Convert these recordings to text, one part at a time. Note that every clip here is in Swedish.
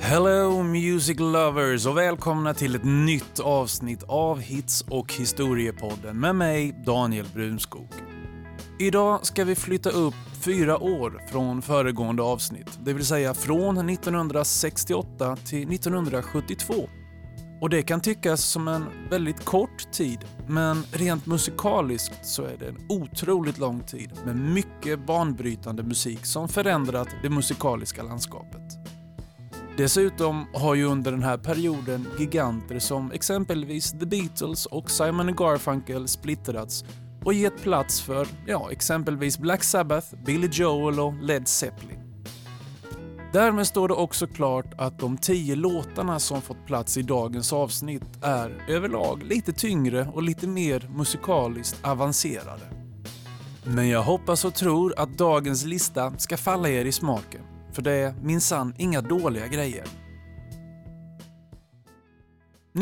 Hello Music Lovers och välkomna till ett nytt avsnitt av Hits och historiepodden med mig Daniel Brunskog. Idag ska vi flytta upp fyra år från föregående avsnitt, det vill säga från 1968 till 1972. Och det kan tyckas som en väldigt kort tid, men rent musikaliskt så är det en otroligt lång tid med mycket banbrytande musik som förändrat det musikaliska landskapet. Dessutom har ju under den här perioden giganter som exempelvis The Beatles och Simon Garfunkel splittrats och gett plats för, ja, exempelvis Black Sabbath, Billy Joel och Led Zeppelin. Därmed står det också klart att de tio låtarna som fått plats i dagens avsnitt är överlag lite tyngre och lite mer musikaliskt avancerade. Men jag hoppas och tror att dagens lista ska falla er i smaken för det är minsann inga dåliga grejer.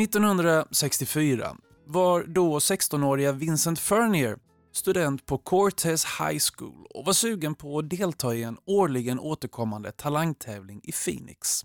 1964 var då 16-åriga Vincent Furnier student på Cortez High School och var sugen på att delta i en årligen återkommande talangtävling i Phoenix.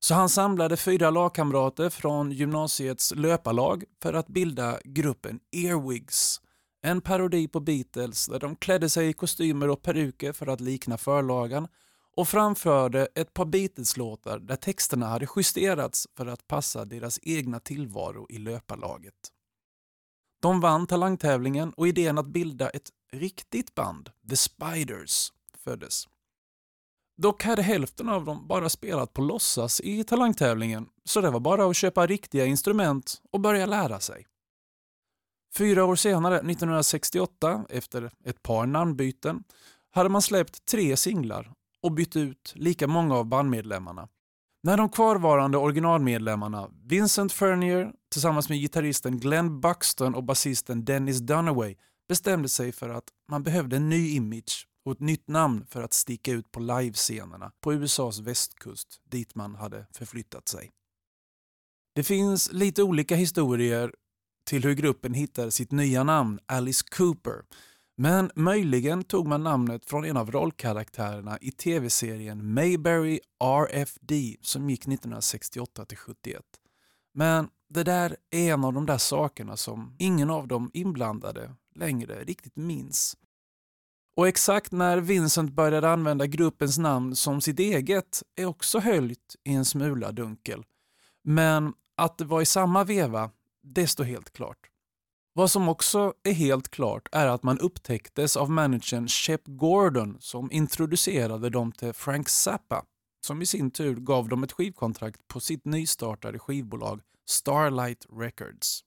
Så han samlade fyra lagkamrater från gymnasiets löparlag för att bilda gruppen Earwigs. En parodi på Beatles där de klädde sig i kostymer och peruker för att likna förlagen och framförde ett par Beatles-låtar där texterna hade justerats för att passa deras egna tillvaro i löparlaget. De vann talangtävlingen och idén att bilda ett riktigt band, The Spiders, föddes. Dock hade hälften av dem bara spelat på låtsas i talangtävlingen, så det var bara att köpa riktiga instrument och börja lära sig. Fyra år senare, 1968, efter ett par namnbyten, hade man släppt tre singlar och bytt ut lika många av bandmedlemmarna. När de kvarvarande originalmedlemmarna Vincent Furnier tillsammans med gitarristen Glenn Buxton och basisten Dennis Dunaway bestämde sig för att man behövde en ny image och ett nytt namn för att sticka ut på livescenerna på USAs västkust dit man hade förflyttat sig. Det finns lite olika historier till hur gruppen hittade sitt nya namn Alice Cooper men möjligen tog man namnet från en av rollkaraktärerna i tv-serien Mayberry RFD som gick 1968 till 71. Men det där är en av de där sakerna som ingen av de inblandade längre riktigt minns. Och exakt när Vincent började använda gruppens namn som sitt eget är också höljt i en smula dunkel. Men att det var i samma veva, det står helt klart. Vad som också är helt klart är att man upptäcktes av managern Shep Gordon som introducerade dem till Frank Zappa som i sin tur gav dem ett skivkontrakt på sitt nystartade skivbolag Starlight Records.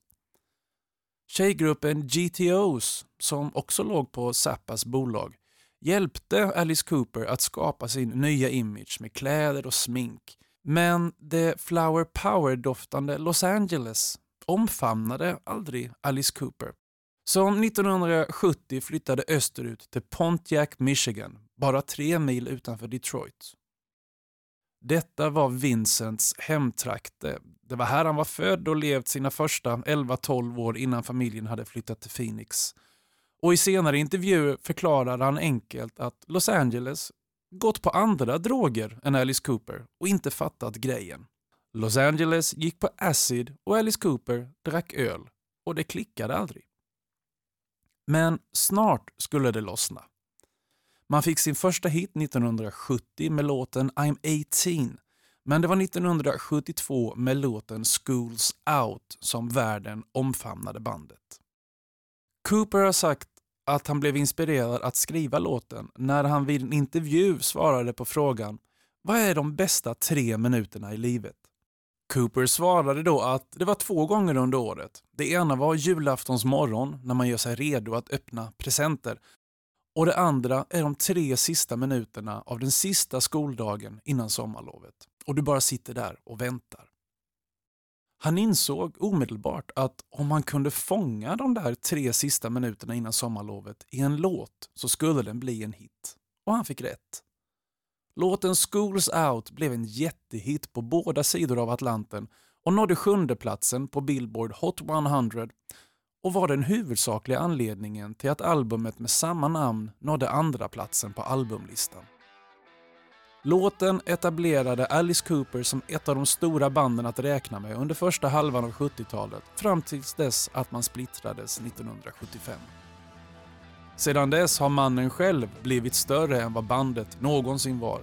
Tjejgruppen GTOs, som också låg på Zappas bolag, hjälpte Alice Cooper att skapa sin nya image med kläder och smink. Men det Flower Power-doftande Los Angeles omfamnade aldrig Alice Cooper, som 1970 flyttade österut till Pontiac, Michigan, bara tre mil utanför Detroit. Detta var Vincents hemtrakte. Det var här han var född och levt sina första 11-12 år innan familjen hade flyttat till Phoenix. Och I senare intervjuer förklarade han enkelt att Los Angeles gått på andra droger än Alice Cooper och inte fattat grejen. Los Angeles gick på acid och Alice Cooper drack öl och det klickade aldrig. Men snart skulle det lossna. Man fick sin första hit 1970 med låten I'm 18 men det var 1972 med låten Schools Out som världen omfamnade bandet. Cooper har sagt att han blev inspirerad att skriva låten när han vid en intervju svarade på frågan Vad är de bästa tre minuterna i livet? Cooper svarade då att det var två gånger under året. Det ena var julaftons morgon när man gör sig redo att öppna presenter och det andra är de tre sista minuterna av den sista skoldagen innan sommarlovet och du bara sitter där och väntar. Han insåg omedelbart att om han kunde fånga de där tre sista minuterna innan sommarlovet i en låt så skulle den bli en hit. Och han fick rätt. Låten Schools Out blev en jättehit på båda sidor av Atlanten och nådde sjunde platsen på Billboard Hot 100 och var den huvudsakliga anledningen till att albumet med samma namn nådde andra platsen på albumlistan. Låten etablerade Alice Cooper som ett av de stora banden att räkna med under första halvan av 70-talet fram tills dess att man splittrades 1975. Sedan dess har mannen själv blivit större än vad bandet någonsin var.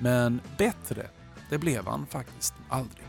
Men bättre, det blev han faktiskt aldrig.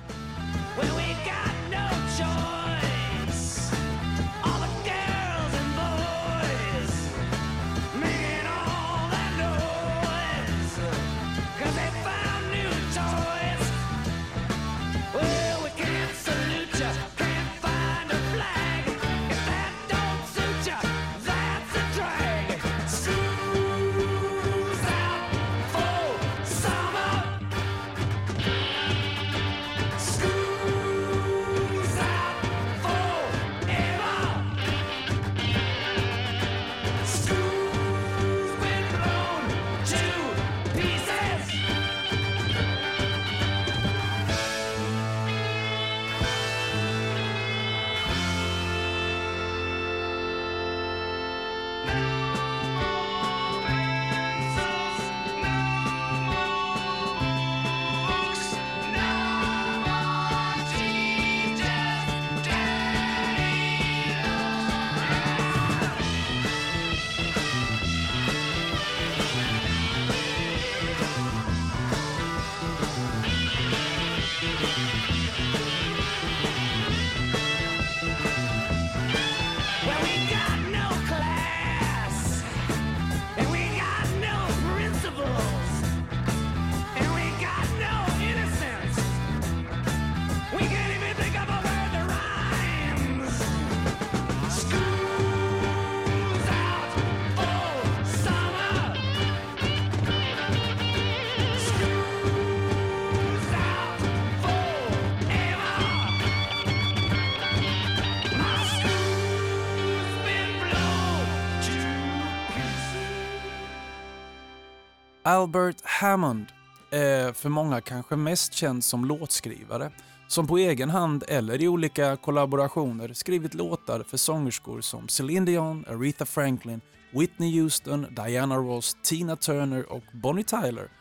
Albert Hammond är för många kanske mest känd som låtskrivare som på egen hand eller i olika kollaborationer skrivit låtar för sångerskor som Celine Dion, Aretha Franklin, Whitney Houston, Diana Ross, Tina Turner och Bonnie Tyler.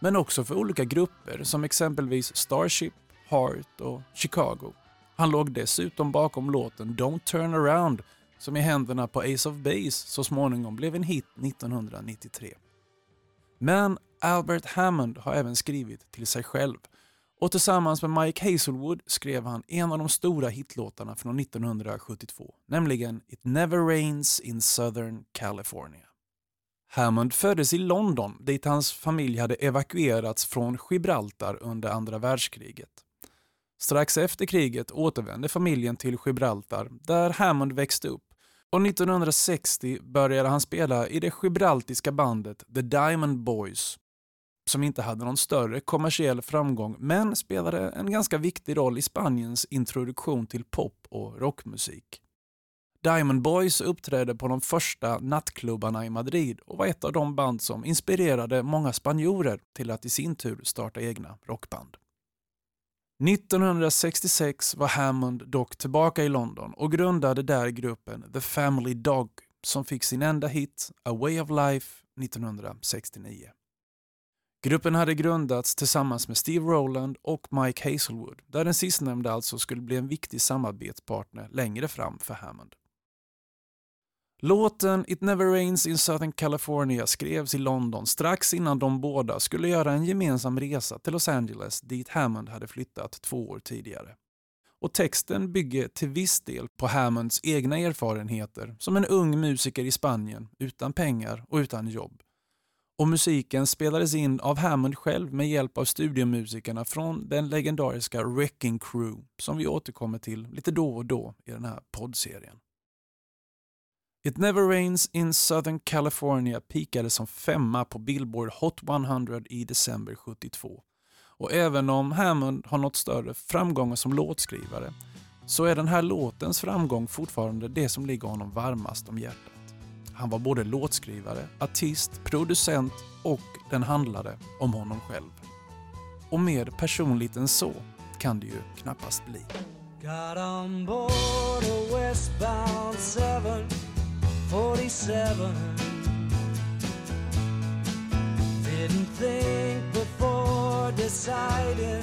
Men också för olika grupper som exempelvis Starship, Heart och Chicago. Han låg dessutom bakom låten Don't Turn Around som i händerna på Ace of Base så småningom blev en hit 1993. Men Albert Hammond har även skrivit till sig själv och tillsammans med Mike Hazelwood skrev han en av de stora hitlåtarna från 1972, nämligen It Never Rains in Southern California. Hammond föddes i London dit hans familj hade evakuerats från Gibraltar under andra världskriget. Strax efter kriget återvände familjen till Gibraltar där Hammond växte upp och 1960 började han spela i det gibraltiska bandet The Diamond Boys som inte hade någon större kommersiell framgång men spelade en ganska viktig roll i Spaniens introduktion till pop och rockmusik. Diamond Boys uppträdde på de första nattklubbarna i Madrid och var ett av de band som inspirerade många spanjorer till att i sin tur starta egna rockband. 1966 var Hammond dock tillbaka i London och grundade där gruppen The Family Dog som fick sin enda hit, A Way of Life, 1969. Gruppen hade grundats tillsammans med Steve Rowland och Mike Hazelwood där den sistnämnda alltså skulle bli en viktig samarbetspartner längre fram för Hammond. Låten It Never Rains in Southern California skrevs i London strax innan de båda skulle göra en gemensam resa till Los Angeles dit Hammond hade flyttat två år tidigare. Och texten bygger till viss del på Hammonds egna erfarenheter som en ung musiker i Spanien utan pengar och utan jobb. Och musiken spelades in av Hammond själv med hjälp av studiomusikerna från den legendariska Wrecking Crew som vi återkommer till lite då och då i den här poddserien. It Never Rains in Southern California pikade som femma på Billboard Hot 100 i december 72. Och även om Hammond har nått större framgångar som låtskrivare så är den här låtens framgång fortfarande det som ligger honom varmast om hjärtat. Han var både låtskrivare, artist, producent och den handlade om honom själv. Och mer personligt än så kan det ju knappast bli. 47 Didn't think before deciding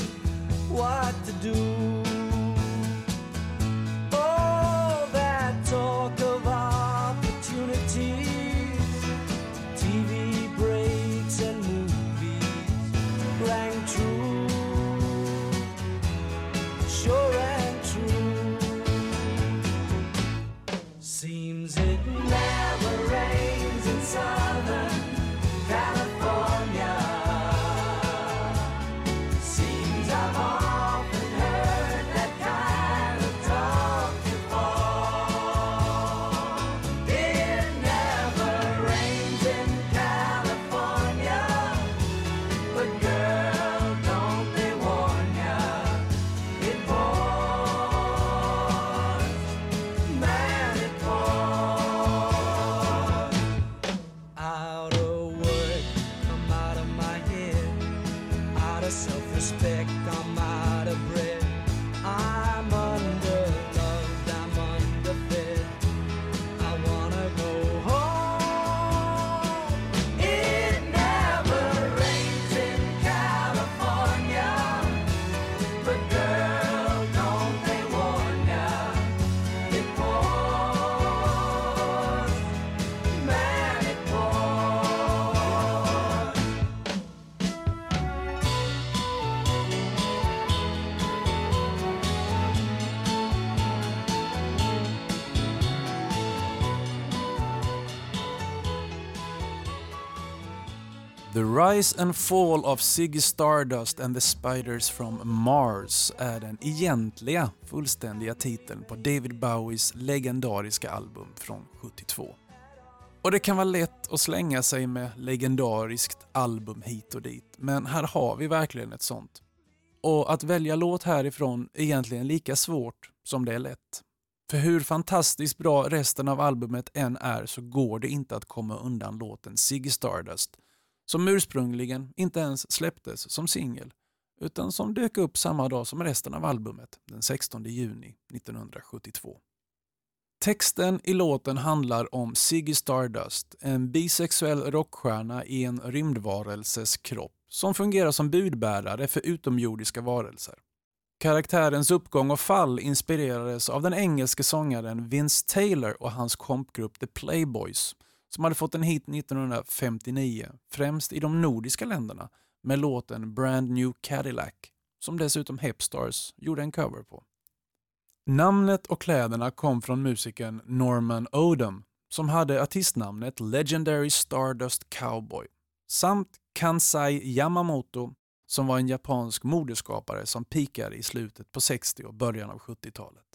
what to do. The Rise and Fall of Ziggy Stardust and the Spiders from Mars är den egentliga fullständiga titeln på David Bowies legendariska album från 72. Och det kan vara lätt att slänga sig med legendariskt album hit och dit, men här har vi verkligen ett sånt. Och att välja låt härifrån är egentligen lika svårt som det är lätt. För hur fantastiskt bra resten av albumet än är så går det inte att komma undan låten Ziggy Stardust som ursprungligen inte ens släpptes som singel utan som dök upp samma dag som resten av albumet, den 16 juni 1972. Texten i låten handlar om Ziggy Stardust, en bisexuell rockstjärna i en rymdvarelses kropp som fungerar som budbärare för utomjordiska varelser. Karaktärens uppgång och fall inspirerades av den engelske sångaren Vince Taylor och hans kompgrupp The Playboys som hade fått en hit 1959, främst i de nordiska länderna, med låten Brand New Cadillac, som dessutom Hepstars gjorde en cover på. Namnet och kläderna kom från musikern Norman Odom, som hade artistnamnet Legendary Stardust Cowboy, samt Kansai Yamamoto, som var en japansk modeskapare som pikade i slutet på 60 och början av 70-talet.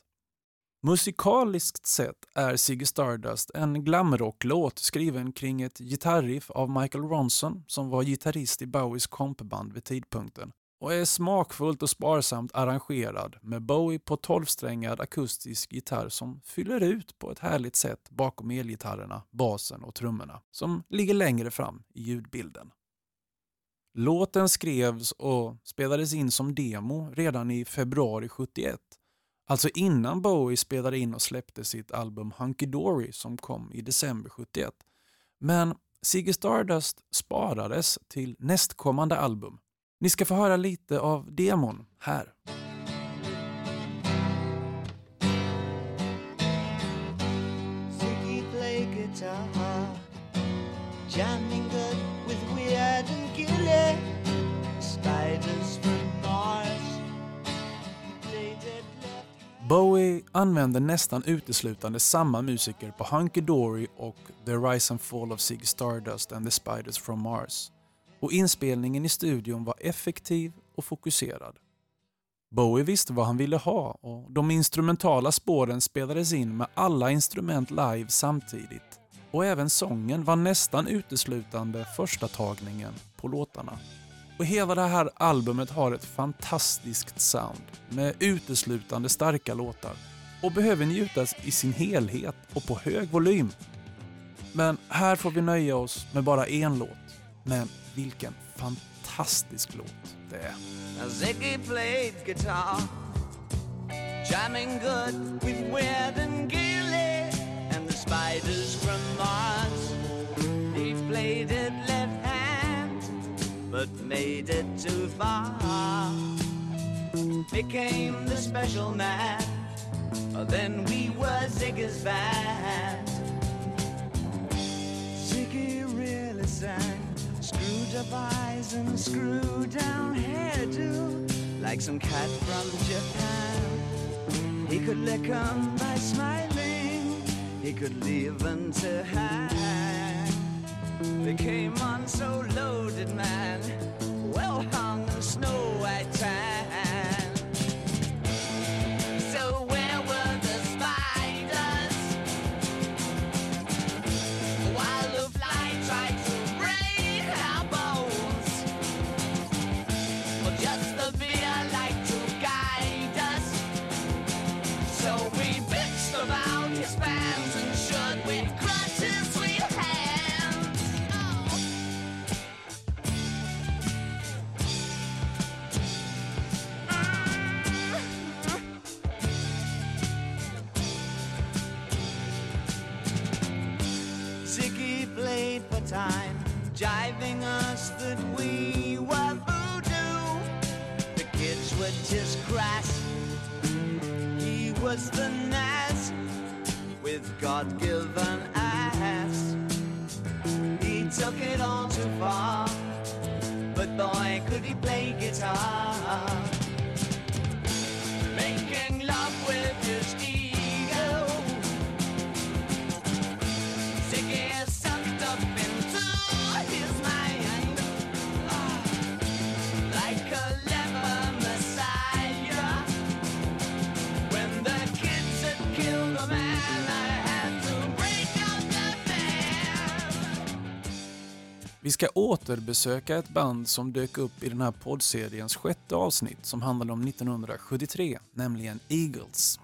Musikaliskt sett är Ziggy Stardust en glamrocklåt skriven kring ett gitarriff av Michael Ronson som var gitarrist i Bowies kompband vid tidpunkten och är smakfullt och sparsamt arrangerad med Bowie på 12-strängad akustisk gitarr som fyller ut på ett härligt sätt bakom elgitarrerna, basen och trummorna som ligger längre fram i ljudbilden. Låten skrevs och spelades in som demo redan i februari 71 Alltså innan Bowie spelade in och släppte sitt album Hunky Dory som kom i december 71. Men Ziggy Stardust sparades till nästkommande album. Ni ska få höra lite av demon här. Ziggy play guitar Jamming Bowie använder nästan uteslutande samma musiker på Hunky Dory och The Rise and Fall of Zig Stardust and the Spiders from Mars. Och inspelningen i studion var effektiv och fokuserad. Bowie visste vad han ville ha och de instrumentala spåren spelades in med alla instrument live samtidigt. Och även sången var nästan uteslutande första tagningen på låtarna. Och hela det här albumet har ett fantastiskt sound med uteslutande starka låtar och behöver njutas i sin helhet och på hög volym. Men här får vi nöja oss med bara en låt. Men vilken fantastisk låt det är. Ziggy played guitar, jamming good with Weird and Gilly and the spiders from Mars. They played made it too far. Became the special man, then we were Ziggy's band. Ziggy really sang. Screwed up eyes and screw down hairdo Like some cat from Japan He could lick 'em by smiling He could leave 'em to hang They came on so loaded, man. Well hung in snow white tan was the Nas with God given ass. He took it all too far, but boy, could he play guitar. Vi ska återbesöka ett band som dök upp i den här poddseriens sjätte avsnitt som handlade om 1973, nämligen Eagles.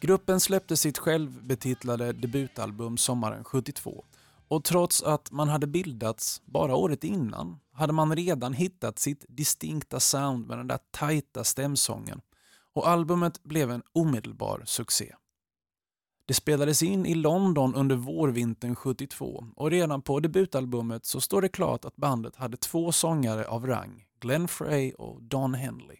Gruppen släppte sitt självbetitlade debutalbum sommaren 72 och trots att man hade bildats bara året innan hade man redan hittat sitt distinkta sound med den där tajta stämsången och albumet blev en omedelbar succé. Det spelades in i London under vårvintern 72 och redan på debutalbumet så står det klart att bandet hade två sångare av rang, Glenn Frey och Don Henley.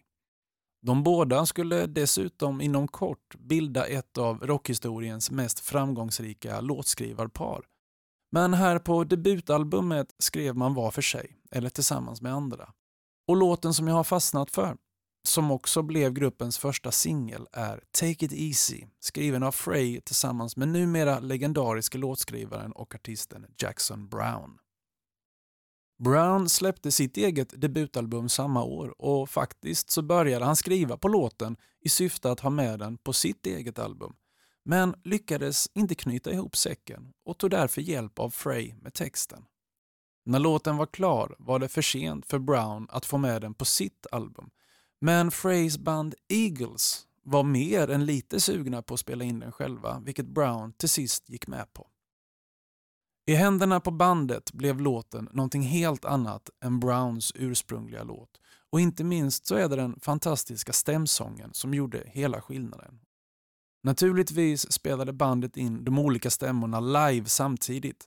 De båda skulle dessutom inom kort bilda ett av rockhistoriens mest framgångsrika låtskrivarpar. Men här på debutalbumet skrev man var för sig, eller tillsammans med andra. Och låten som jag har fastnat för, som också blev gruppens första singel, är Take It Easy, skriven av Frey tillsammans med numera legendariske låtskrivaren och artisten Jackson Brown. Brown släppte sitt eget debutalbum samma år och faktiskt så började han skriva på låten i syfte att ha med den på sitt eget album. Men lyckades inte knyta ihop säcken och tog därför hjälp av Frey med texten. När låten var klar var det för sent för Brown att få med den på sitt album. Men Freys band Eagles var mer än lite sugna på att spela in den själva, vilket Brown till sist gick med på. I händerna på bandet blev låten någonting helt annat än Browns ursprungliga låt och inte minst så är det den fantastiska stämsången som gjorde hela skillnaden. Naturligtvis spelade bandet in de olika stämmorna live samtidigt,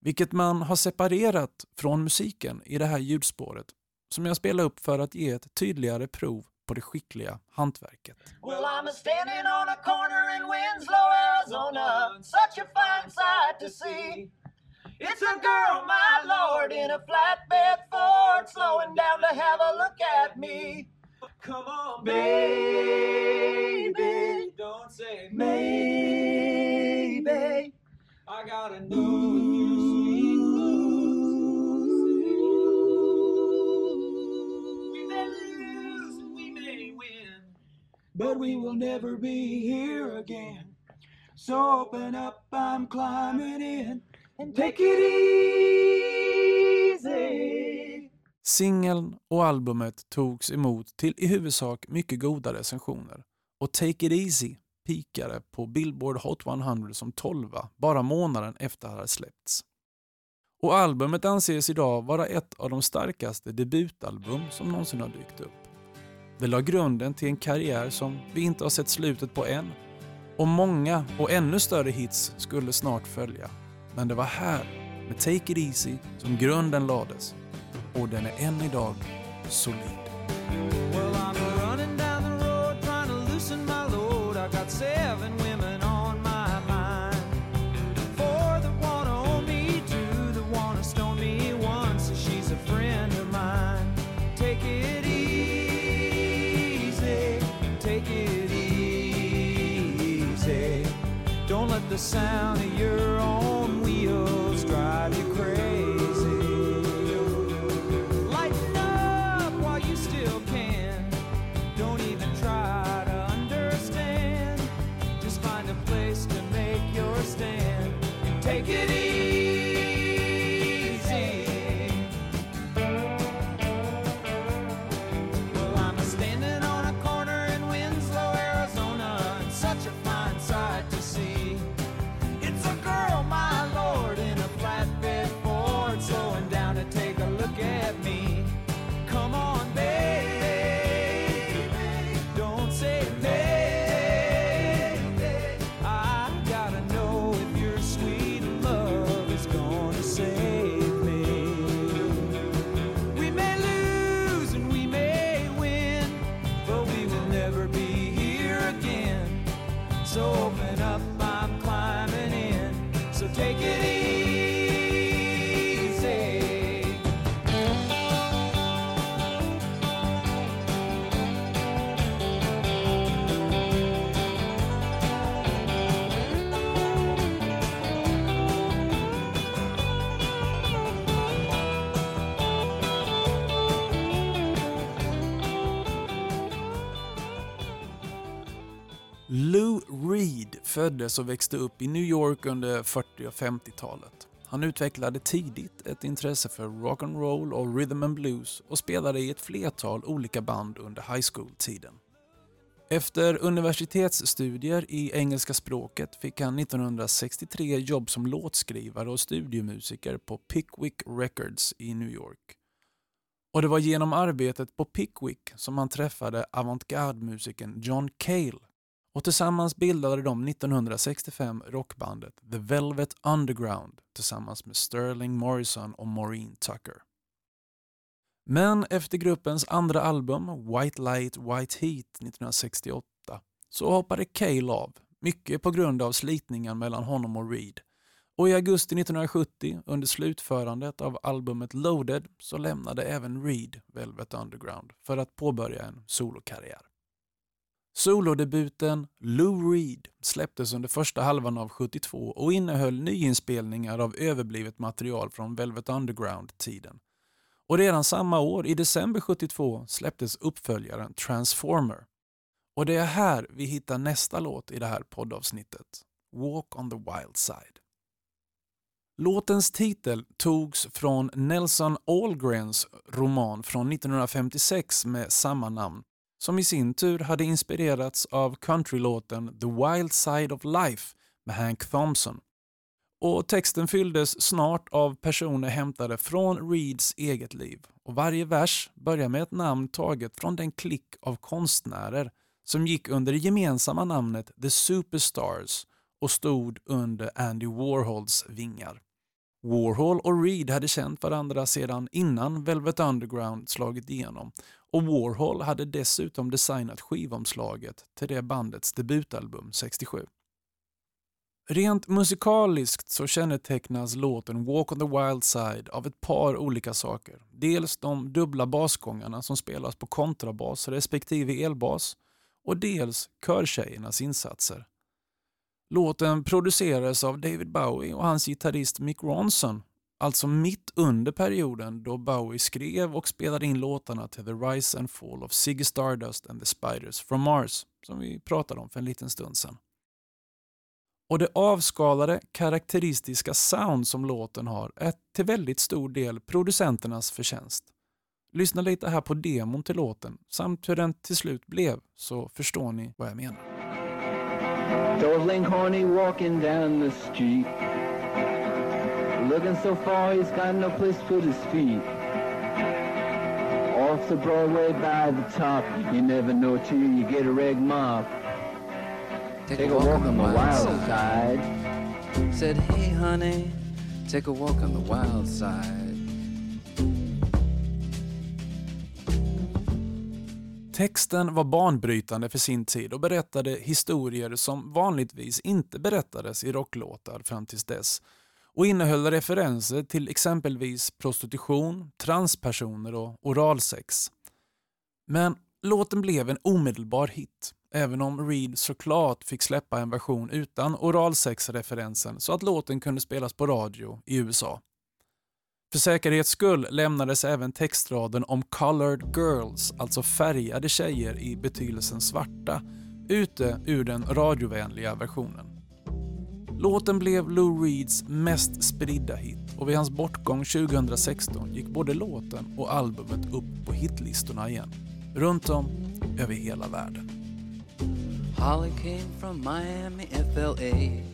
vilket man har separerat från musiken i det här ljudspåret som jag spelar upp för att ge ett tydligare prov på det skickliga hantverket. Well, I'm standing on a corner in Winslow, Arizona. Such a fine sight to see. It's a girl, my lord, in a flatbed Ford, slowing down to have a look at me. Come on, baby. Don't say maybe. I gotta got you sweet but we will never be here again. So open up, I'm climbing in, and take it easy. Singeln och albumet togs emot till i huvudsak mycket goda recensioner och Take It Easy pikade på Billboard Hot 100 som 12 bara månaden efter att det hade släppts. och albumet anses idag vara ett av de starkaste debutalbum som någonsin har dykt upp. Det la grunden till en karriär som vi inte har sett slutet på än och många och ännu större hits skulle snart följa. Men det var här, med Take It Easy, som grunden lades och den är än idag solid. Well, the sound of your own Lou Reed föddes och växte upp i New York under 40 och 50-talet. Han utvecklade tidigt ett intresse för rock'n'roll och rhythm and blues och spelade i ett flertal olika band under high school-tiden. Efter universitetsstudier i engelska språket fick han 1963 jobb som låtskrivare och studiomusiker på Pickwick Records i New York. Och det var genom arbetet på Pickwick som han träffade avantgarde-musikern John Cale och tillsammans bildade de 1965 rockbandet The Velvet Underground tillsammans med Sterling Morrison och Maureen Tucker. Men efter gruppens andra album White Light White Heat 1968 så hoppade Cale av, mycket på grund av slitningen mellan honom och Reed. Och i augusti 1970, under slutförandet av albumet Loaded, så lämnade även Reed Velvet Underground för att påbörja en solokarriär. Solodebuten Lou Reed släpptes under första halvan av 72 och innehöll nyinspelningar av överblivet material från Velvet Underground-tiden. Och redan samma år, i december 72, släpptes uppföljaren Transformer. Och det är här vi hittar nästa låt i det här poddavsnittet, Walk on the Wild Side. Låtens titel togs från Nelson Algrens roman från 1956 med samma namn som i sin tur hade inspirerats av countrylåten The Wild Side of Life med Hank Thompson. Och texten fylldes snart av personer hämtade från Reeds eget liv och varje vers börjar med ett namn taget från den klick av konstnärer som gick under det gemensamma namnet The Superstars och stod under Andy Warhols vingar. Warhol och Reed hade känt varandra sedan innan Velvet Underground slagit igenom och Warhol hade dessutom designat skivomslaget till det bandets debutalbum 67. Rent musikaliskt så kännetecknas låten Walk on the Wild Side av ett par olika saker. Dels de dubbla basgångarna som spelas på kontrabas respektive elbas och dels körtjejernas insatser. Låten producerades av David Bowie och hans gitarrist Mick Ronson, alltså mitt under perioden då Bowie skrev och spelade in låtarna till The Rise and Fall of Ziggy Stardust and the Spiders from Mars, som vi pratade om för en liten stund sedan. Och det avskalade, karaktäristiska sound som låten har är till väldigt stor del producenternas förtjänst. Lyssna lite här på demon till låten samt hur den till slut blev så förstår ni vad jag menar. Toddling horny walking down the street Looking so far, he's got no place to put his feet. Off the Broadway by the top, you never know till you get a reg mob. Take, take a walk, walk on the wild side. side. Said, hey honey, take a walk on the wild side. Texten var banbrytande för sin tid och berättade historier som vanligtvis inte berättades i rocklåtar fram tills dess och innehöll referenser till exempelvis prostitution, transpersoner och oralsex. Men låten blev en omedelbar hit, även om Reed såklart fick släppa en version utan oralsexreferensen så att låten kunde spelas på radio i USA. För säkerhets skull lämnades även textraden om “colored girls”, alltså färgade tjejer i betydelsen svarta, ute ur den radiovänliga versionen. Låten blev Lou Reeds mest spridda hit och vid hans bortgång 2016 gick både låten och albumet upp på hitlistorna igen, runt om över hela världen. Holly came from Miami, FLA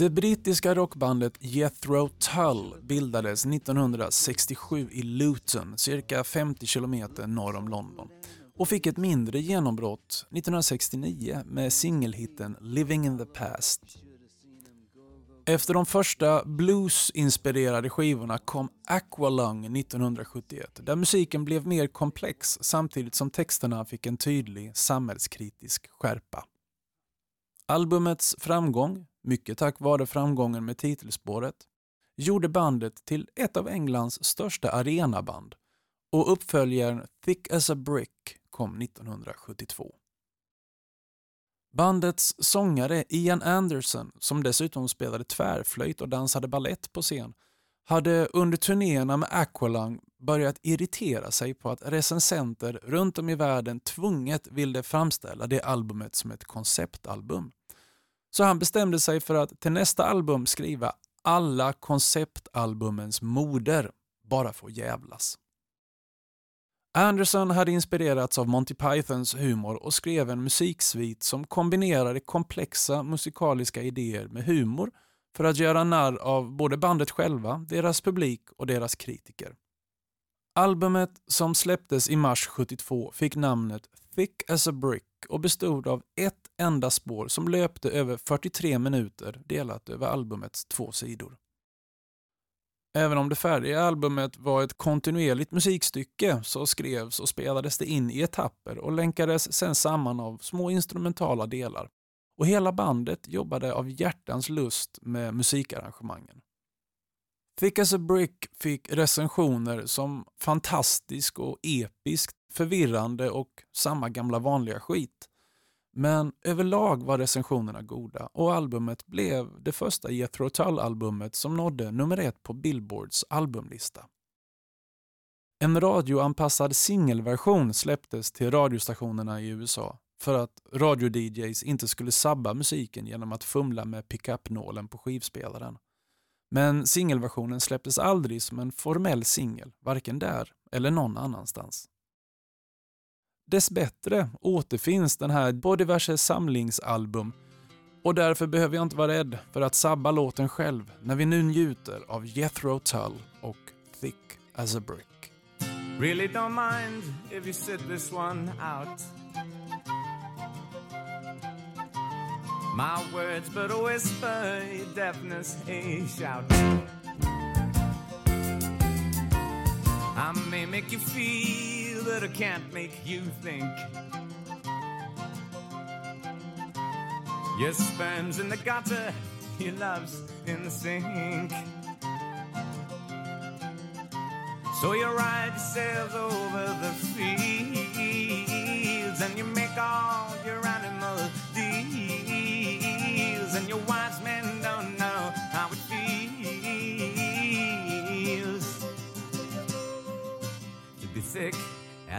Det brittiska rockbandet Jethro Tull bildades 1967 i Luton, cirka 50 kilometer norr om London och fick ett mindre genombrott 1969 med singelhitten Living in the past. Efter de första blues-inspirerade skivorna kom Aqualung 1971 där musiken blev mer komplex samtidigt som texterna fick en tydlig samhällskritisk skärpa. Albumets framgång mycket tack vare framgången med titelspåret, gjorde bandet till ett av Englands största arenaband och uppföljaren Thick as a Brick kom 1972. Bandets sångare Ian Anderson, som dessutom spelade tvärflöjt och dansade ballett på scen, hade under turnéerna med Aqualung börjat irritera sig på att recensenter runt om i världen tvunget ville framställa det albumet som ett konceptalbum. Så han bestämde sig för att till nästa album skriva alla konceptalbumens moder, bara för att jävlas. Anderson hade inspirerats av Monty Pythons humor och skrev en musiksvit som kombinerade komplexa musikaliska idéer med humor för att göra narr av både bandet själva, deras publik och deras kritiker. Albumet som släpptes i mars 72 fick namnet Thick as a Brick och bestod av ett enda spår som löpte över 43 minuter delat över albumets två sidor. Även om det färdiga albumet var ett kontinuerligt musikstycke så skrevs och spelades det in i etapper och länkades sen samman av små instrumentala delar. Och hela bandet jobbade av hjärtans lust med musikarrangemangen. Thick as a Brick fick recensioner som fantastisk och episk förvirrande och samma gamla vanliga skit. Men överlag var recensionerna goda och albumet blev det första Jethro Tull-albumet som nådde nummer ett på Billboards albumlista. En radioanpassad singelversion släpptes till radiostationerna i USA för att radio-DJs inte skulle sabba musiken genom att fumla med pickupnålen på skivspelaren. Men singelversionen släpptes aldrig som en formell singel, varken där eller någon annanstans. Dess bättre återfinns den här på diverse samlingsalbum och därför behöver jag inte vara rädd för att sabba låten själv när vi nu njuter av Jethro Tull och Thick as a Brick. Really don't mind if you sit this one out. My words but a whisper, your deafness a shout. I may make you feel, but I can't make you think. Your sperm's in the gutter, your love's in the sink. So you ride yourselves over the fields and you make all your animal deals and your wise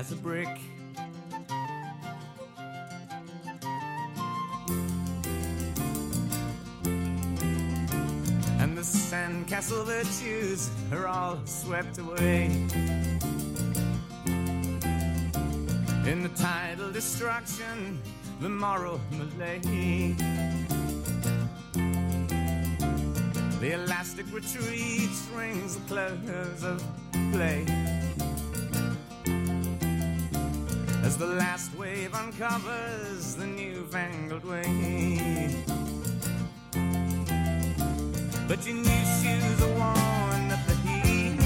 as a brick. And the sandcastle virtues are all swept away. In the tidal destruction, the moral malay. The elastic retreat rings the close of play. As the last wave uncovers the newfangled way. But your new shoes are worn at the heels,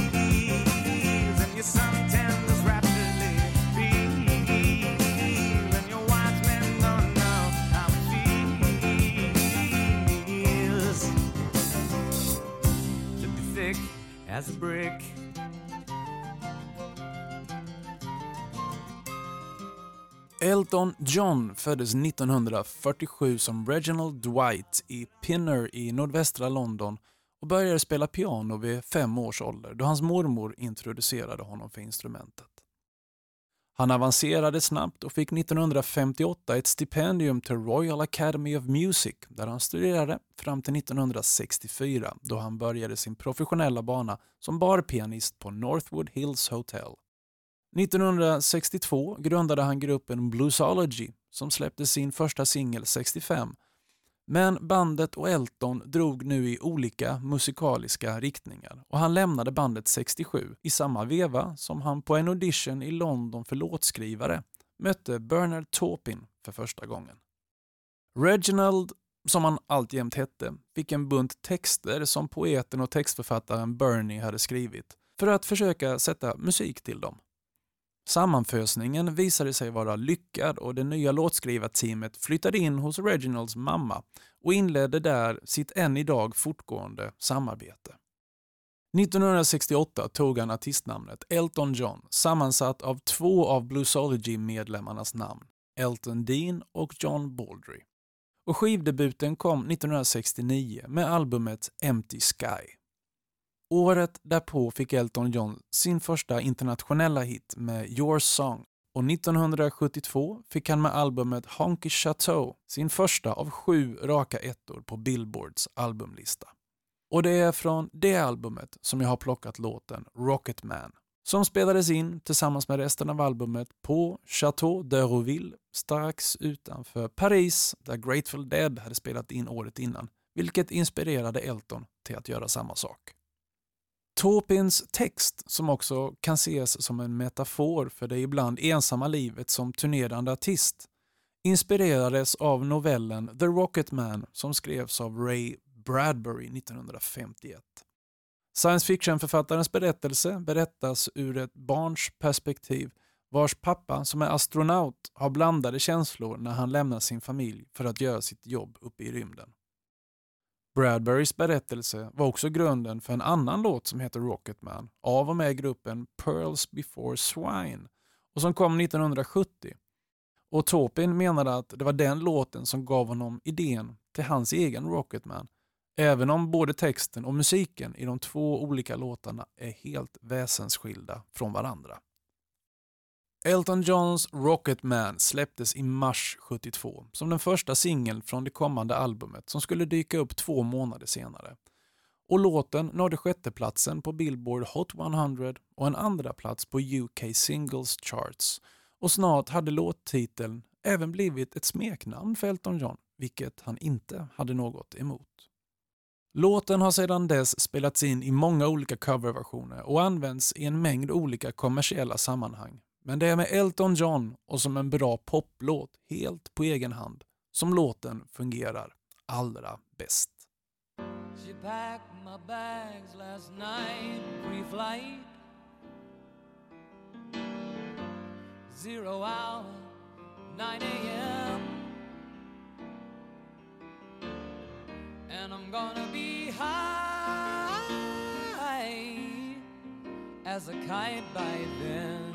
and your suntan is rapidly peeled, and your wise men don't know how it feels to be thick as a brick. Elton John föddes 1947 som Reginald Dwight i Pinner i nordvästra London och började spela piano vid fem års ålder då hans mormor introducerade honom för instrumentet. Han avancerade snabbt och fick 1958 ett stipendium till Royal Academy of Music där han studerade fram till 1964 då han började sin professionella bana som barpianist på Northwood Hills Hotel. 1962 grundade han gruppen Bluesology som släppte sin första singel 65. Men bandet och Elton drog nu i olika musikaliska riktningar och han lämnade bandet 67 i samma veva som han på en audition i London för låtskrivare mötte Bernard Taupin för första gången. Reginald, som han alltjämt hette, fick en bunt texter som poeten och textförfattaren Bernie hade skrivit för att försöka sätta musik till dem. Sammanfösningen visade sig vara lyckad och det nya låtskrivarteamet flyttade in hos Reginalds mamma och inledde där sitt än idag fortgående samarbete. 1968 tog han artistnamnet Elton John sammansatt av två av Bluesology-medlemmarnas namn, Elton Dean och John Baldry. Och skivdebuten kom 1969 med albumet Empty Sky. Året därpå fick Elton John sin första internationella hit med Your Song och 1972 fick han med albumet Honky Chateau sin första av sju raka ettor på Billboards albumlista. Och det är från det albumet som jag har plockat låten Rocket Man som spelades in tillsammans med resten av albumet på Chateau de Rouville strax utanför Paris där Grateful Dead hade spelat in året innan, vilket inspirerade Elton till att göra samma sak. Taupins text, som också kan ses som en metafor för det ibland ensamma livet som turnerande artist, inspirerades av novellen The Rocket Man som skrevs av Ray Bradbury 1951. Science fiction-författarens berättelse berättas ur ett barns perspektiv vars pappa, som är astronaut, har blandade känslor när han lämnar sin familj för att göra sitt jobb uppe i rymden. Bradburys berättelse var också grunden för en annan låt som heter Rocketman av och med gruppen Pearls before Swine och som kom 1970. och Taupin menade att det var den låten som gav honom idén till hans egen Rocketman, även om både texten och musiken i de två olika låtarna är helt väsensskilda från varandra. Elton Johns Rocketman släpptes i mars 72 som den första singeln från det kommande albumet som skulle dyka upp två månader senare. Och låten nådde sjätteplatsen på Billboard Hot 100 och en andra plats på UK Singles Charts. Och snart hade låttiteln även blivit ett smeknamn för Elton John, vilket han inte hade något emot. Låten har sedan dess spelats in i många olika coverversioner och används i en mängd olika kommersiella sammanhang. Men det är med Elton John och som en bra poplåt helt på egen hand som låten fungerar allra bäst. She packed my bags last night, pre-flight. Zero hour, 9 a.m. And I'm gonna be high as a kite by then.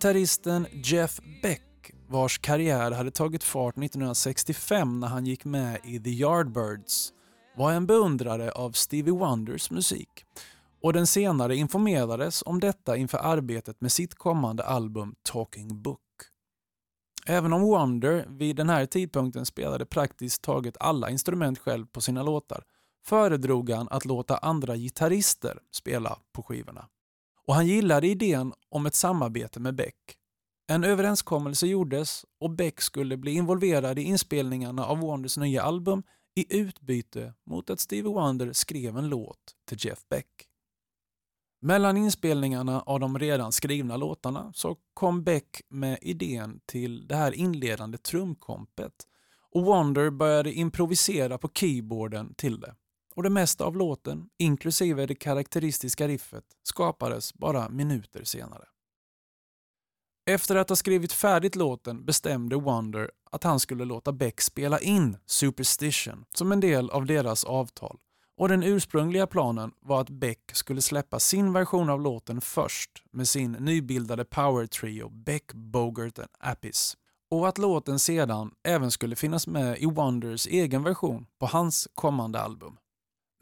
Gitarristen Jeff Beck, vars karriär hade tagit fart 1965 när han gick med i The Yardbirds, var en beundrare av Stevie Wonders musik och den senare informerades om detta inför arbetet med sitt kommande album Talking Book. Även om Wonder vid den här tidpunkten spelade praktiskt taget alla instrument själv på sina låtar föredrog han att låta andra gitarrister spela på skivorna. Och han gillade idén om ett samarbete med Beck. En överenskommelse gjordes och Beck skulle bli involverad i inspelningarna av Wonders nya album i utbyte mot att Stevie Wonder skrev en låt till Jeff Beck. Mellan inspelningarna av de redan skrivna låtarna så kom Beck med idén till det här inledande trumkompet och Wonder började improvisera på keyboarden till det. Och det mesta av låten, inklusive det karaktäristiska riffet, skapades bara minuter senare. Efter att ha skrivit färdigt låten bestämde Wonder att han skulle låta Beck spela in Superstition som en del av deras avtal och den ursprungliga planen var att Beck skulle släppa sin version av låten först med sin nybildade power trio Beck, Bogart and Appice och att låten sedan även skulle finnas med i Wonders egen version på hans kommande album.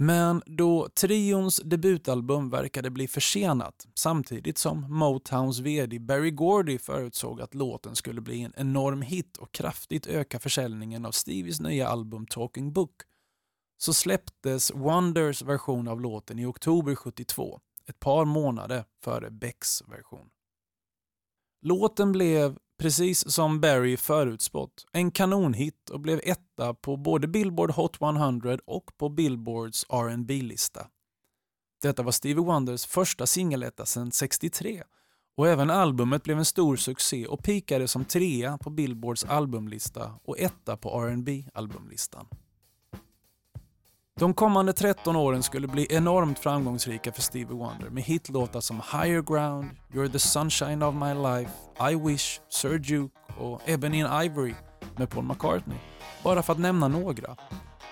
Men då trions debutalbum verkade bli försenat samtidigt som Motowns VD Barry Gordy förutsåg att låten skulle bli en enorm hit och kraftigt öka försäljningen av Stevies nya album Talking Book så släpptes Wonders version av låten i oktober 72, ett par månader före Becks version. Låten blev, precis som Barry förutspått, en kanonhit och blev etta på både Billboard Hot 100 och på Billboards rb lista Detta var Stevie Wonders första singeletta sedan 63 och även albumet blev en stor succé och pikade som trea på Billboards albumlista och etta på rb albumlistan de kommande 13 åren skulle bli enormt framgångsrika för Stevie Wonder med hitlåtar som Higher Ground, You're the Sunshine of My Life, I Wish, Sir Duke och Ebony and Ivory med Paul McCartney. Bara för att nämna några.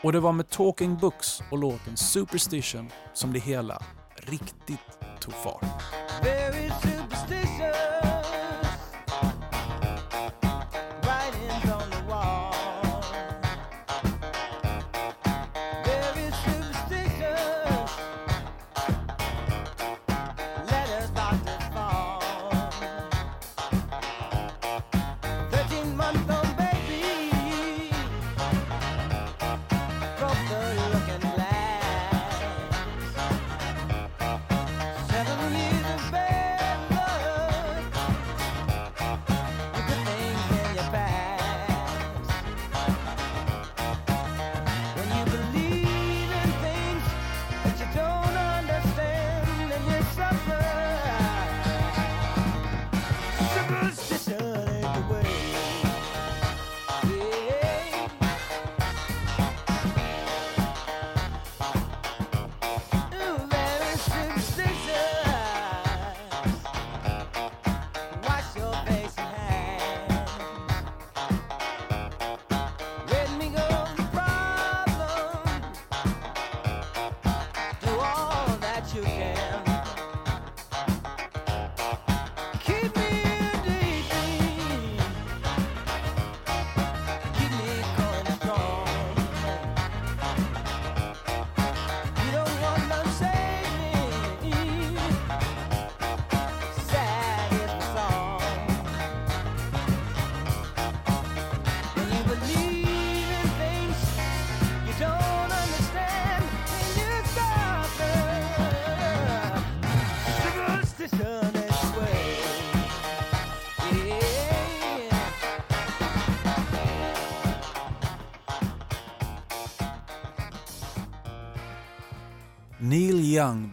Och det var med Talking Books och låten Superstition som det hela riktigt tog fart.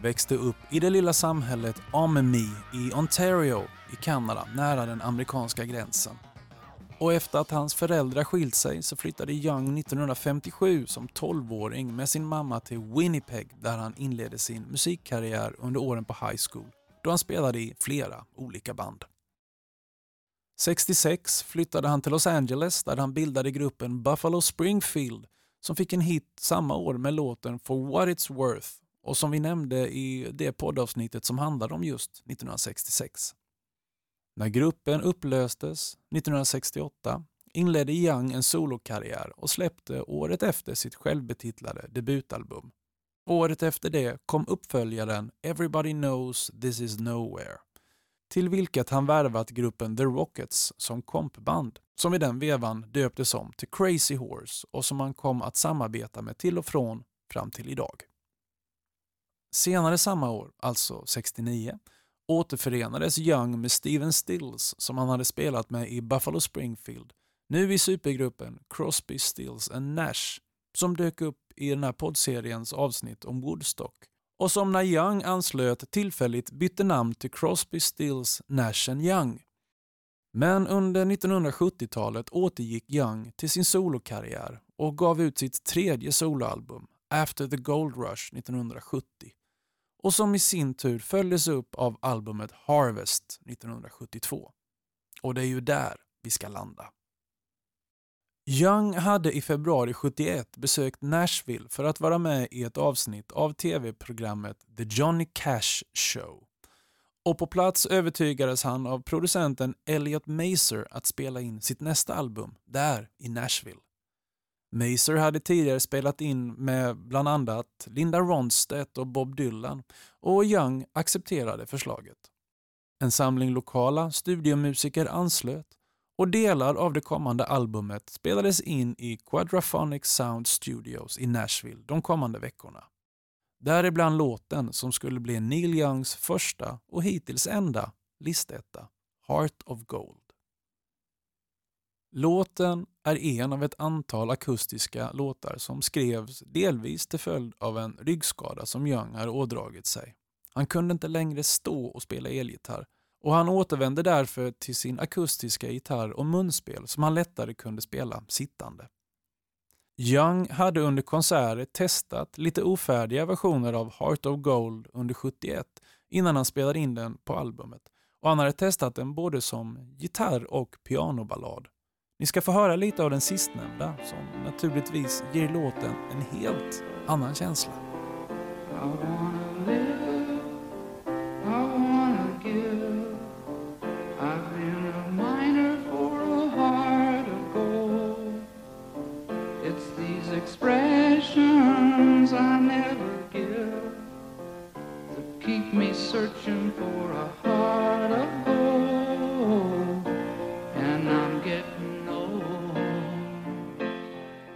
Växte upp i det lilla samhället Amemi i Ontario i Kanada, nära den amerikanska gränsen. Och efter att hans föräldrar skilt sig så flyttade Young 1957 som 12-åring med sin mamma till Winnipeg där han inledde sin musikkarriär under åren på high school, då han spelade i flera olika band. 66 flyttade han till Los Angeles där han bildade gruppen Buffalo Springfield som fick en hit samma år med låten For What It's Worth och som vi nämnde i det poddavsnittet som handlade om just 1966. När gruppen upplöstes 1968 inledde Young en solokarriär och släppte året efter sitt självbetitlade debutalbum. Året efter det kom uppföljaren Everybody Knows This Is Nowhere till vilket han värvat gruppen The Rockets som kompband som i den vevan döptes om till Crazy Horse och som han kom att samarbeta med till och från fram till idag. Senare samma år, alltså 69, återförenades Young med Steven Stills som han hade spelat med i Buffalo Springfield, nu i supergruppen Crosby, Stills and Nash som dök upp i den här poddseriens avsnitt om Woodstock och som när Young anslöt tillfälligt bytte namn till Crosby, Stills, Nash Young. Men under 1970-talet återgick Young till sin solokarriär och gav ut sitt tredje soloalbum, After the Gold Rush 1970 och som i sin tur följdes upp av albumet Harvest 1972. Och det är ju där vi ska landa. Young hade i februari 71 besökt Nashville för att vara med i ett avsnitt av tv-programmet The Johnny Cash Show. Och på plats övertygades han av producenten Elliot Mazer att spela in sitt nästa album där i Nashville. Mazer hade tidigare spelat in med bland annat Linda Ronstedt och Bob Dylan och Young accepterade förslaget. En samling lokala studiomusiker anslöt och delar av det kommande albumet spelades in i Quadraphonic Sound Studios i Nashville de kommande veckorna. Däribland låten som skulle bli Neil Youngs första och hittills enda listetta, Heart of Gold. Låten är en av ett antal akustiska låtar som skrevs delvis till följd av en ryggskada som Young hade ådragit sig. Han kunde inte längre stå och spela elgitarr och han återvände därför till sin akustiska gitarr och munspel som han lättare kunde spela sittande. Young hade under konserter testat lite ofärdiga versioner av Heart of Gold under 71 innan han spelade in den på albumet. Och han hade testat den både som gitarr och pianoballad. Ni ska få höra lite av den sistnämnda som naturligtvis ger låten en helt annan känsla. I wanna live, I wanna give.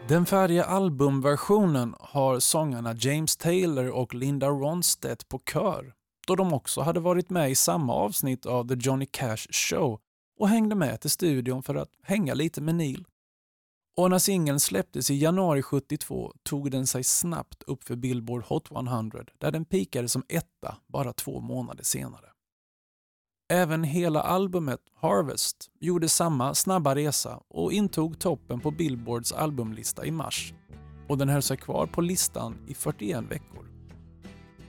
Den färdiga albumversionen har sångarna James Taylor och Linda Ronstedt på kör, då de också hade varit med i samma avsnitt av The Johnny Cash Show och hängde med till studion för att hänga lite med Neil. Och när singeln släpptes i januari 72 tog den sig snabbt upp för Billboard Hot 100 där den pikade som etta bara två månader senare. Även hela albumet Harvest gjorde samma snabba resa och intog toppen på Billboards albumlista i mars. Och den höll sig kvar på listan i 41 veckor.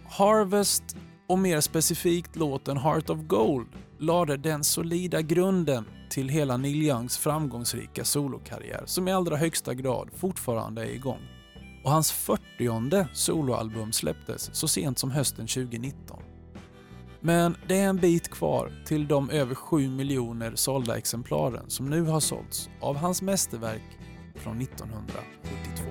Harvest och mer specifikt låten Heart of Gold lade den solida grunden till hela Neil Youngs framgångsrika solokarriär som i allra högsta grad fortfarande är igång. Och hans 40 soloalbum släpptes så sent som hösten 2019. Men det är en bit kvar till de över 7 miljoner sålda exemplaren som nu har sålts av hans mästerverk från 1972.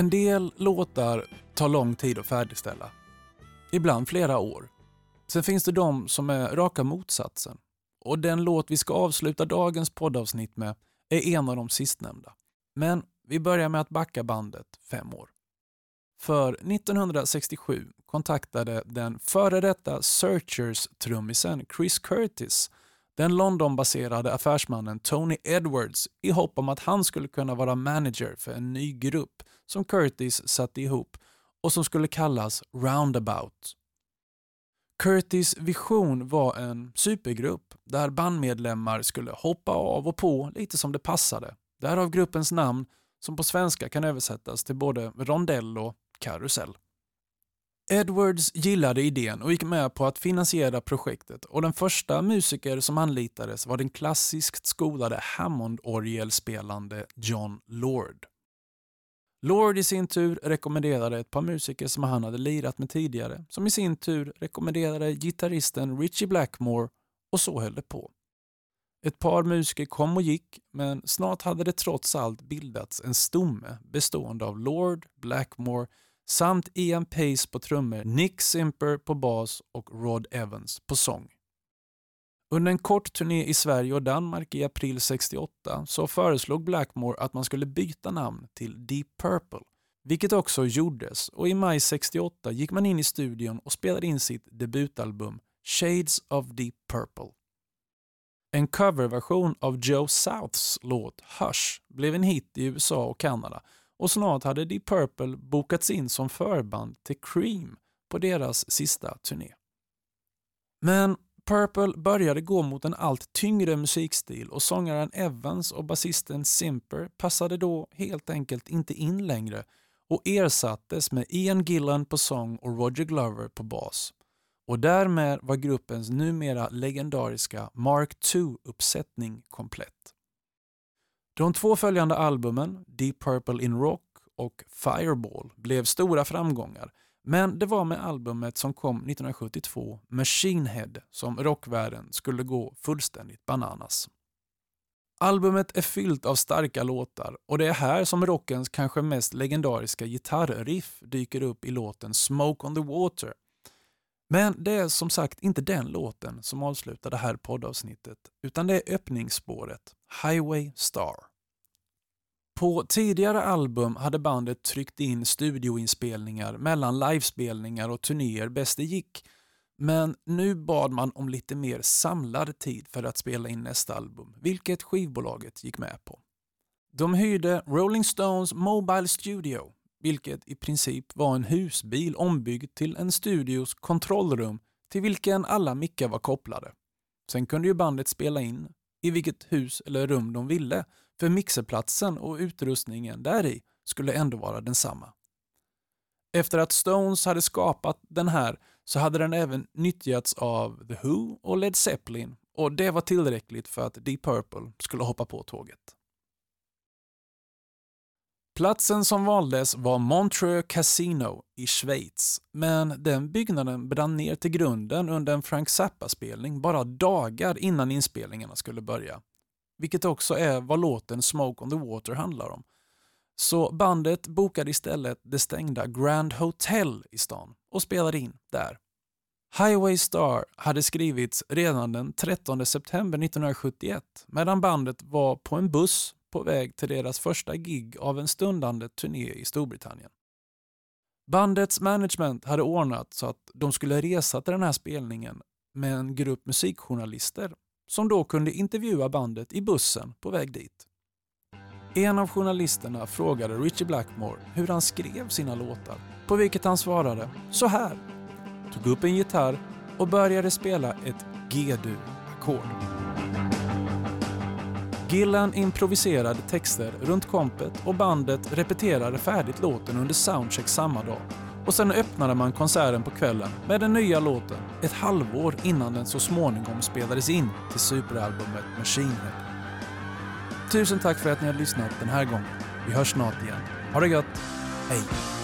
En del låtar tar lång tid att färdigställa. Ibland flera år. Sen finns det de som är raka motsatsen. Och den låt vi ska avsluta dagens poddavsnitt med är en av de sistnämnda. Men vi börjar med att backa bandet fem år. För 1967 kontaktade den före detta Searchers-trummisen Chris Curtis den Londonbaserade affärsmannen Tony Edwards i hopp om att han skulle kunna vara manager för en ny grupp som Curtis satte ihop och som skulle kallas Roundabout. Curtis vision var en supergrupp där bandmedlemmar skulle hoppa av och på lite som det passade. Därav gruppens namn som på svenska kan översättas till både rondell och karusell. Edwards gillade idén och gick med på att finansiera projektet och den första musiker som anlitades var den klassiskt skolade Hammond-orgelspelande John Lord. Lord i sin tur rekommenderade ett par musiker som han hade lirat med tidigare som i sin tur rekommenderade gitarristen Richie Blackmore och så höll det på. Ett par musiker kom och gick men snart hade det trots allt bildats en stomme bestående av Lord, Blackmore samt Ian Pace på trummor, Nick Simper på bas och Rod Evans på sång. Under en kort turné i Sverige och Danmark i april 68 så föreslog Blackmore att man skulle byta namn till Deep Purple, vilket också gjordes och i maj 68 gick man in i studion och spelade in sitt debutalbum Shades of Deep Purple. En coverversion av Joe Souths låt Hush blev en hit i USA och Kanada och snart hade Deep Purple bokats in som förband till Cream på deras sista turné. Men Purple började gå mot en allt tyngre musikstil och sångaren Evans och basisten Simper passade då helt enkelt inte in längre och ersattes med Ian Gillan på sång och Roger Glover på bas. Och därmed var gruppens numera legendariska Mark II-uppsättning komplett. De två följande albumen, Deep Purple in Rock och Fireball, blev stora framgångar men det var med albumet som kom 1972, Machine Head, som rockvärlden skulle gå fullständigt bananas. Albumet är fyllt av starka låtar och det är här som rockens kanske mest legendariska gitarrriff dyker upp i låten Smoke on the Water. Men det är som sagt inte den låten som avslutar det här poddavsnittet, utan det är öppningsspåret Highway Star. På tidigare album hade bandet tryckt in studioinspelningar mellan livespelningar och turnéer bäst det gick, men nu bad man om lite mer samlad tid för att spela in nästa album, vilket skivbolaget gick med på. De hyrde Rolling Stones Mobile Studio, vilket i princip var en husbil ombyggd till en studios kontrollrum till vilken alla mickar var kopplade. Sen kunde ju bandet spela in i vilket hus eller rum de ville för mixerplatsen och utrustningen där i skulle ändå vara densamma. Efter att Stones hade skapat den här så hade den även nyttjats av The Who och Led Zeppelin och det var tillräckligt för att Deep Purple skulle hoppa på tåget. Platsen som valdes var Montreux Casino i Schweiz, men den byggnaden brann ner till grunden under en Frank Zappa-spelning bara dagar innan inspelningarna skulle börja vilket också är vad låten Smoke on the Water handlar om. Så bandet bokade istället det stängda Grand Hotel i stan och spelade in där. Highway Star hade skrivits redan den 13 september 1971 medan bandet var på en buss på väg till deras första gig av en stundande turné i Storbritannien. Bandets management hade ordnat så att de skulle resa till den här spelningen med en grupp musikjournalister som då kunde intervjua bandet i bussen på väg dit. En av journalisterna frågade Richie Blackmore hur han skrev sina låtar, på vilket han svarade så här. Tog upp en gitarr och började spela ett G-dur-ackord. Gillan improviserade texter runt kompet och bandet repeterade färdigt låten under soundcheck samma dag och sen öppnade man konserten på kvällen med den nya låten ett halvår innan den så småningom spelades in till superalbumet Machine Head. Tusen tack för att ni har lyssnat den här gången. Vi hörs snart igen. Ha det gött. Hej!